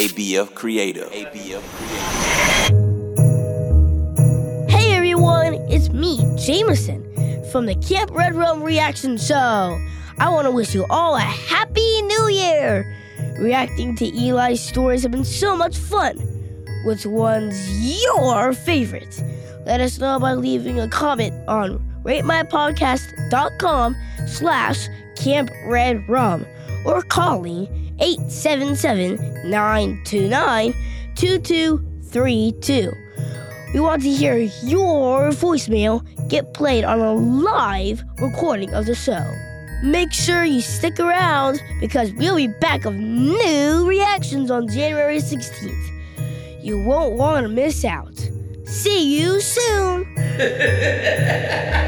ABF Creative. ABF Creative. Hey everyone, it's me, Jameson, from the Camp Red Rum Reaction Show. I want to wish you all a happy new year. Reacting to Eli's stories have been so much fun. Which one's your favorite? Let us know by leaving a comment on ratemypodcast.com slash Camp Red Rum or calling 877-929-2232. We want to hear your voicemail get played on a live recording of the show. Make sure you stick around because we'll be back with new reactions on January 16th. You won't want to miss out. See you soon.